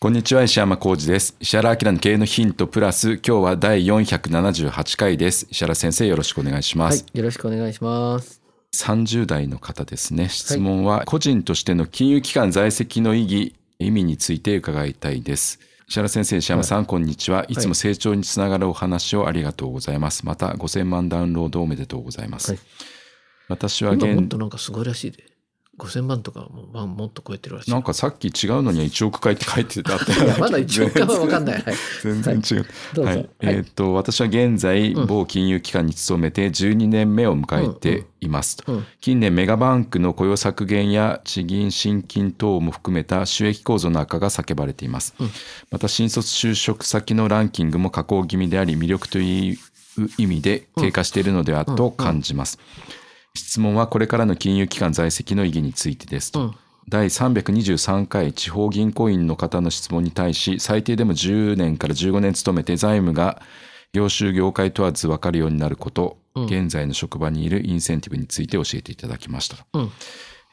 こんにちは石山浩二です。石原明の経営のヒントプラス今日は第478回です。石原先生よろしくお願いします、はい、よろしくお願いします。30代の方ですね。質問は個人としての金融機関在籍の意義意味について伺いたいです。石原先生、石山さん、はい、こんにちは。い。つも成長につながるお話をありがとうございます。また、5000万ダウンロードおめでとうございます。はい、私は現もっとなんかすごいらしいで。5000万とかも,、まあ、もっと超えてるらしい。なんかさっき違うのには1億回って書いてたって。まだ1億回は分かんない。全然違う。はい。えっ、ー、と、私は現在、某金融機関に勤めて12年目を迎えていますと、うんうん、近年メガバンクの雇用削減や地銀新金等も含めた収益構造の悪化が叫ばれています。うん、また、新卒就職先のランキングも下降気味であり、魅力という意味で低下しているのではと感じます。質問はこれからの金融機関在籍の意義についてですと。うん、第323回地方銀行員の方の質問に対し、最低でも10年から15年勤めて財務が業種業界問わず分かるようになること、うん、現在の職場にいるインセンティブについて教えていただきました。うん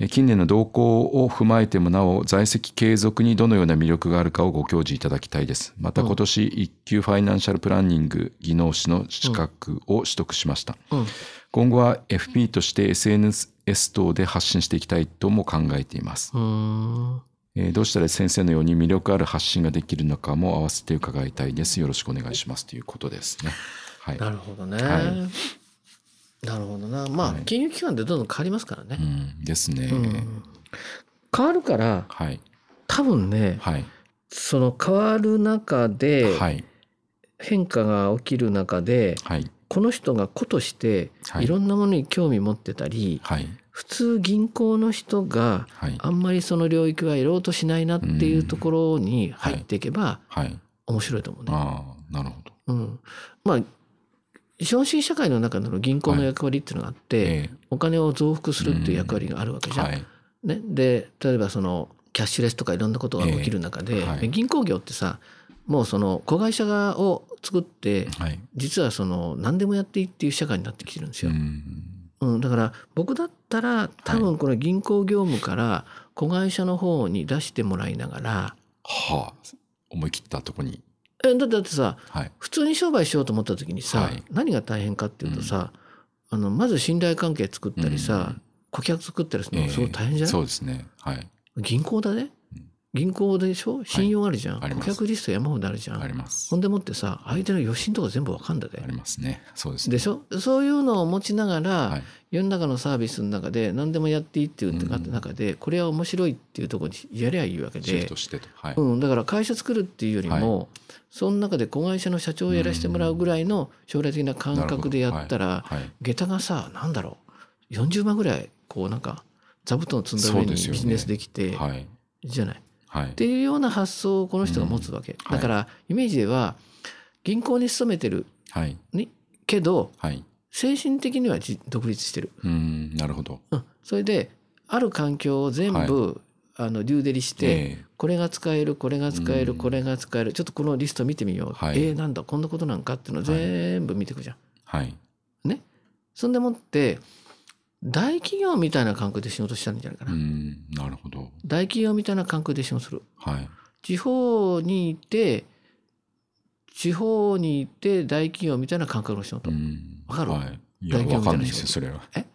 近年の動向を踏まえてもなお在籍継続にどのような魅力があるかをご教示いただきたいです。また今年一級ファイナンシャルプランニング技能士の資格を取得しました。うん、今後は FP として SNS 等で発信していきたいとも考えています。えー、どうしたら先生のように魅力ある発信ができるのかも合わせて伺いたいです。よろしくお願いしますということですね。はい、なるほどね。はいなるほどな。まあ、金融機関ってどんどん変わりますからね。うん、ですね、うん、変わるから、はい、多分ね、はい、その変わる中で、はい、変化が起きる中で、はい、この人が子としてい。ろんなものに興味持ってたり、はい、普通銀行の人があんまりその領域はやろうとしないなっていうところに入っていけば面白いと思うね。あなるほど、うん、まあ資本主義社会の中の銀行の役割っていうのがあって、はい、お金を増幅するっていう役割があるわけじゃん。はい、ね、で例えばそのキャッシュレスとかいろんなことが起きる中で、えーはい、銀行業ってさもうその子会社側を作って、実はその何でもやっていいっていう社会になってきてるんですよ。うん、だから僕だったら多分この銀行業務から子会社の方に出してもらいながら、はあ思い切ったとこに。えだってだってさ、はい、普通に商売しようと思った時にさ、はい、何が大変かっていうとさ、うん、あのまず信頼関係作ったりさ、うん、顧客作ったりするのすごい大変じゃない、えー、そうですね、はい、銀行だね銀行でしょ？信用あるじゃん、はい、顧客リスト山ほどあるじゃん。あります。ほんでもってさ相手の余震とか全部わかんだでありますね。そうです、ね、でしょ？そういうのを持ちながら、はい、世の中のサービスの中で何でもやっていいっていう中で、うん、これは面白いっていうところにやりゃいいわけで、はい、うん、だから会社作るっていうよりも、はい、その中で子会社の社長をやらせてもらうぐらいの将来的な感覚でやったら、はい、下駄がさなんだろう。40万ぐらいこうなんか座布団を積んだ上にビジネスできて、ねはい、じゃない。はい、っていうような発想をこの人が持つわけ、だからイメージでは銀行に勤めてる、はい、にけど、はい、精神的には独立してる。うんなるほど、うん、それである環境を全部、あのデューデリして、えー、これが使えるこれが使えるこれが使える。ちょっとこのリスト見てみよう、はい、えー、なんだこんなことなんかっていうのを全部見ていくじゃん。はい、ね。そんでもって大企業みたいな感覚で仕事したんじゃないかな。なるほど。大企業みたいな感覚で仕事する。はい。地方にいて、地方にいて大企業みたいな感覚の仕事。わかる、はい、いや、わかんないですよ、それは。え？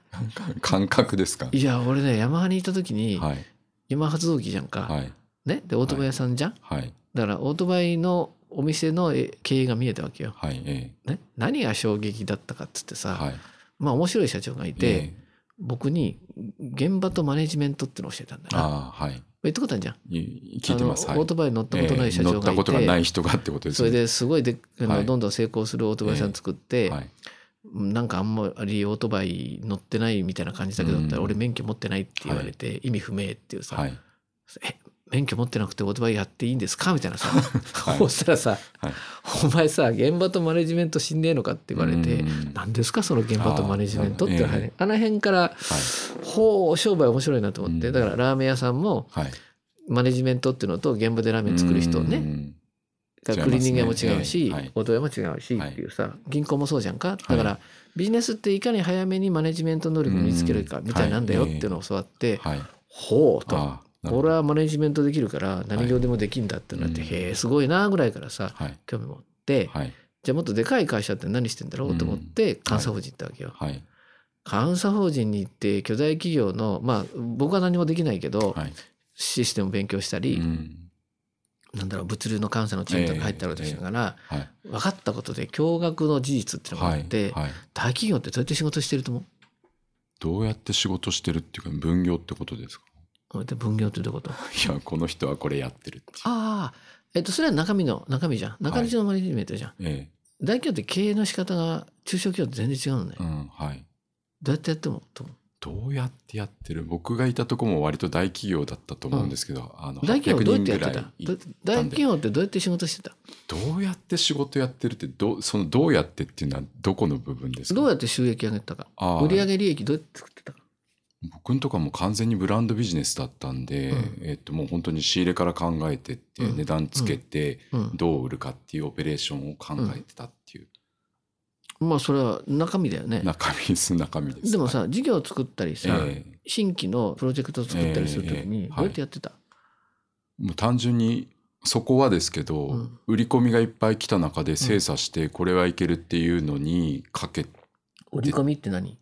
感覚ですか？いや、俺ね、ヤマハにいた時に、はい、今発動機じゃんか。はい。ね？で、オートバイ屋さんじゃん？はい。だから、オートバイのお店の経営が見えたわけよ。はいね、何が衝撃だったかっつってさ、はい、まあ面白い社長がいて、えー、僕に現場とマネジメントってのを教えたんだな。あはい。言ったことあるじゃん。聞いてます。オートバイ乗ったことない社長がいて、えー、乗ったことがない人がってことですね。それですごいではい、どんどん成功するオートバイさん作って、えーはいなんかあんまりオートバイ乗ってないみたいな感じだけど、うん、俺免許持ってないって言われて、意味不明っていうさ、はい、え免許持ってなくてオートバイやっていいんですか？みたいなさ、はい、そしたらさ、はい、お前さ現場とマネジメント知んねえのかって言われて何ですかその現場とマネジメントって、あ,、えー、あの辺から、はい、ほう商売面白いなと思って、だからラーメン屋さんも、マネジメントっていうのと現場でラーメン作る人ね、クリーニング屋も違うし、ねオート屋も違うしっていうさ、銀行もそうじゃんか？だから、ビジネスっていかに早めにマネジメント能力を身につけるかみたいなんだよっていうのを教わって、ほうと。俺はマネジメントできるから何業でもできんだってなって、へえすごいなぐらいからさ、興味持って、じゃあもっとでかい会社って何してんだろうと思って監査法人行ったわけよ。監査法人に行って巨大企業のまあ僕は何もできないけど、システムを勉強したり、なんだろう物流の監査のチームとか入ったわけでしたから、分かったことで驚愕の事実っていうのがあって、はいはい、大企業ってどうやって仕事してると思う？どうやって仕事してるっていうか分業ってことですか？分業ってどういうこと？いやこの人はこれやってるああえっとそれは中身の中身じゃん？中身のマネジメントじゃん、えー、大企業って経営の仕方が中小企業と全然違うのね、うんはい、どうやってやってもとどうやってやってる？僕がいたとこも割と大企業だったと思うんですけど、うん、あの大企業どうやってやってた？大企業ってどうやって仕事してた？どうやって仕事やってるってどそのどうやってっていうのはどこの部分ですか？どうやって収益上げたか？売上利益どうやって作ってたか？僕んとかも完全にブランドビジネスだったんで、うん、えっと、もう本当に仕入れから考えてって、値段つけてどう売るかっていうオペレーションを考えてたっていう。まあそれは中身だよね。中身です中身です。でもさ事業を作ったりさ、えー、新規のプロジェクトを作ったりするときにどうやってやってた、えー、もう単純にそこはですけど、うん、売り込みがいっぱい来た中で精査してこれはいけるっていうのにかけて、売り込みって何？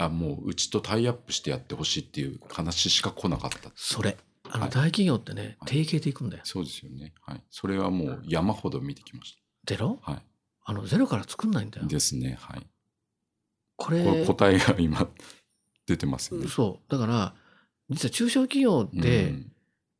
あもううちとタイアップしてやってほしいっていう話しか来なかった。それ。あの大企業ってね、はい、提携でいくんだよ、そうですよね。はい。それはもう山ほど見てきました。ゼロ？はい。あのゼロから作んないんだよ。ですねはい。これ答えが今出てますね。そう。だから実は中小企業で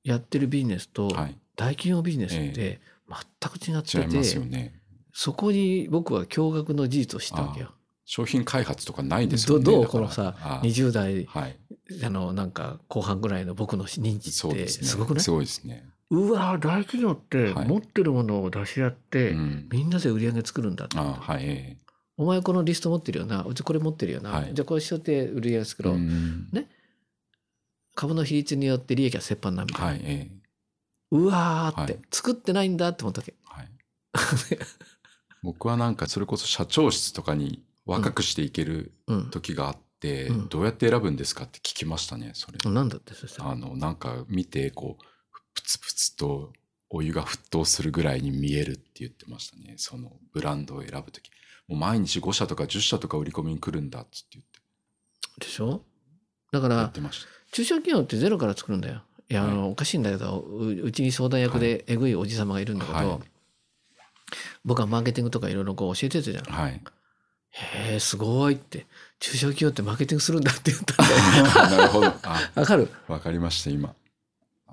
やってるビジネスと大企業ビジネスって全く違ってて、違いね、そこに僕は驚愕の事実を知ったわけよ。商品開発とかないですよね。どうこのさ20代、はい、あのなんか後半ぐらいの僕の認知ってすごくない、ね、すごいですね。うわ大企業って持ってるものを出し合って、みんなで売り上げ作るんだって、はい、お前このリスト持ってるよな？うちこれ持ってるよな、はい、じゃあこうしよって売り上げ作ろう、ね？株の比率によって利益は折半なみたいな、はいえうわーって、作ってないんだって思ったわけ、はい、僕はなんかそれこそ社長室とかに若くしていける時があって、うんうん、どうやって選ぶんですかって聞きましたねそれ。なんだってそしたらあのなんか見てこうプツプツとお湯が沸騰するぐらいに見えるって言ってましたね。そのブランドを選ぶ時。もう毎日5社とか10社とか売り込みに来るんだっつって言って。でしょ？だから、中小企業ってゼロから作るんだよ。いや、あの、おかしいんだけど、うちに相談役でえぐいおじ様がいるんだけど、はい、僕はマーケティングとかいろいろこう教えてたじゃん。はい。へえ、すごいって。中小企業ってマーケティングするんだって言ったんだよ。なるほど。わかる？わかりました、今。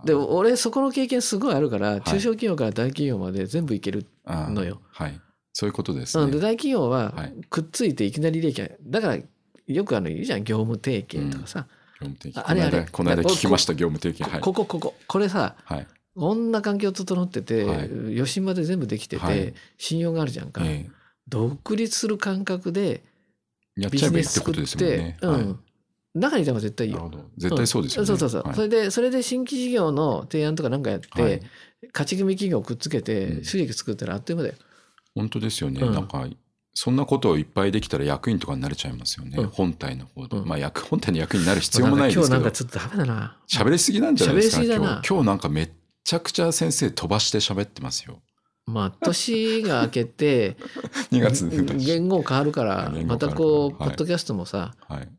で俺そこの経験すごいあるから、中小企業から大企業まで全部いけるのよ。はい、そういうことですね。で大企業はくっついていきなり利益だからよくあの言うじゃん業務提携とかさ。業務提携。あれあれ。この間聞きました業務提携、はい、こここここれさ、はい、こんな環境整ってて、はい、余震まで全部できてて、はい、信用があるじゃんか、えー、独立する感覚でビジネス作って、ね、うん、中にいた方が絶対いいよ。絶対そうですよね。そうそうそう。はい、それで、それで新規事業の提案とかなんかやって、はい、勝ち組企業をくっつけて収益作ったらあっという間だよ。本当ですよね。うん、なんか、そんなことをいっぱいできたら役員とかになれちゃいますよね。うん、本体の方で。うん、まあ役、本体の役員になる必要もないですけど。今日なんかちょっとダメだな。喋りすぎなんじゃないですか？喋りすぎだな今日。今日なんかめっちゃくちゃ先生飛ばして喋ってますよ。まあ年が明けて 2月言語変わるからまたこうポッドキャストもさ、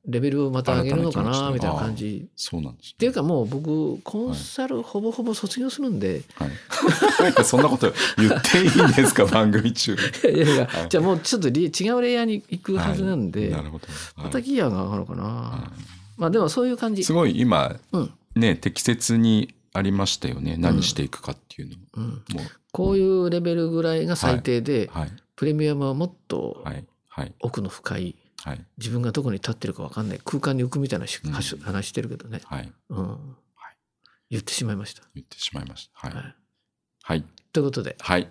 レベルをまた上げるのかなみたいな感じ。そうなんです、っていうかもう僕コンサルほぼほぼ卒業するんで、はい、そんなこと言っていいんですか 番組中。いやいや、じゃあもうちょっと違うレイヤーに行くはずなんで、なるほど。またギアが上がるかな、まあでもそういう感じ。すごい今、ね適切にありましたよね。何していくかっていうの、うん、こういうレベルぐらいが最低で、はい。はい、プレミアムはもっと奥の深い、はい、自分がどこに立ってるか分かんない空間に浮くみたいな、うん、話してるけどね、はい。うん。はい、言ってしまいました。言ってしまいました。はい、はい、ということで、はい、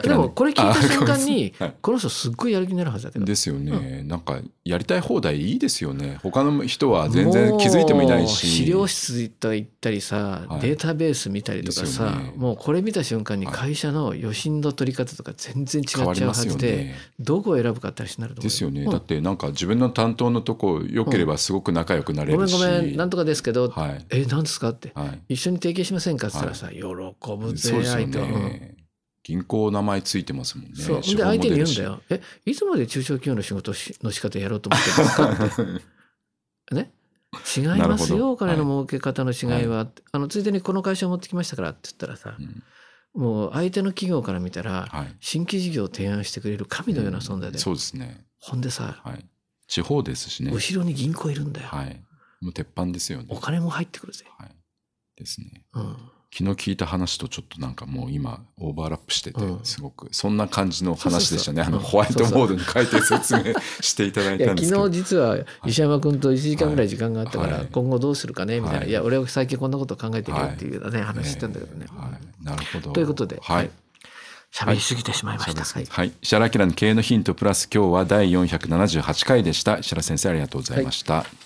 でもこれ聞いた瞬間に、この人すっごいやる気になるはずだけど。ですよね、うん、なんかやりたい放題いいですよね。他の人は全然気づいてもいないし資料室と行ったりさ、はい、データベース見たりとかさ、ね、もうこれ見た瞬間に会社の余震の取り方とか全然違っちゃうはずで、ね、どこを選ぶかって話になると思うですよね、うん、だってなんか自分の担当のとこよければすごく仲良くなれるし、うん、ごめんごめんなんとかですけど、はい、え何ですかって、はい、一緒に提携しませんかって言ったらさ、はい、喜ぶぜ相手。は。銀行名前ついてますもんね。そう。で、相手に言うんだよ。え、いつまで中小企業の仕事の仕方やろうと思ってるんですかって。ね？違いますよ、お金の儲け方の違いは。はい、あの、ついでにこの会社を持ってきましたからって言ったらさ、うん、もう相手の企業から見たら、はい、新規事業を提案してくれる神のような存在で。うん、そうですね。ほんでさ、はい、地方ですしね。後ろに銀行いるんだよ。はい。もう鉄板ですよね。お金も入ってくるぜ。はい。ですね。うん。昨日聞いた話とちょっとなんかもう今オーバーラップしててすごくそんな感じの話でしたね、あのホワイトボードに書いて説明していただいたんですけど。昨日実は石山君と1時間ぐらい時間があったから今後どうするかねみたいな、い、や俺は最近こんなこと考えてるよっていうね、話してたんだけどね。なるほど。ということで、はい。喋りすぎてしまいました。はい。はい、石原明の経営のヒントプラス今日は第478回でした。石原先生ありがとうございました。はい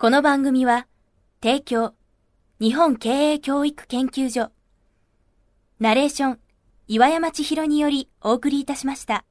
この番組は、提供、日本経営教育研究所、ナレーション、岩山千尋によりお送りいたしました。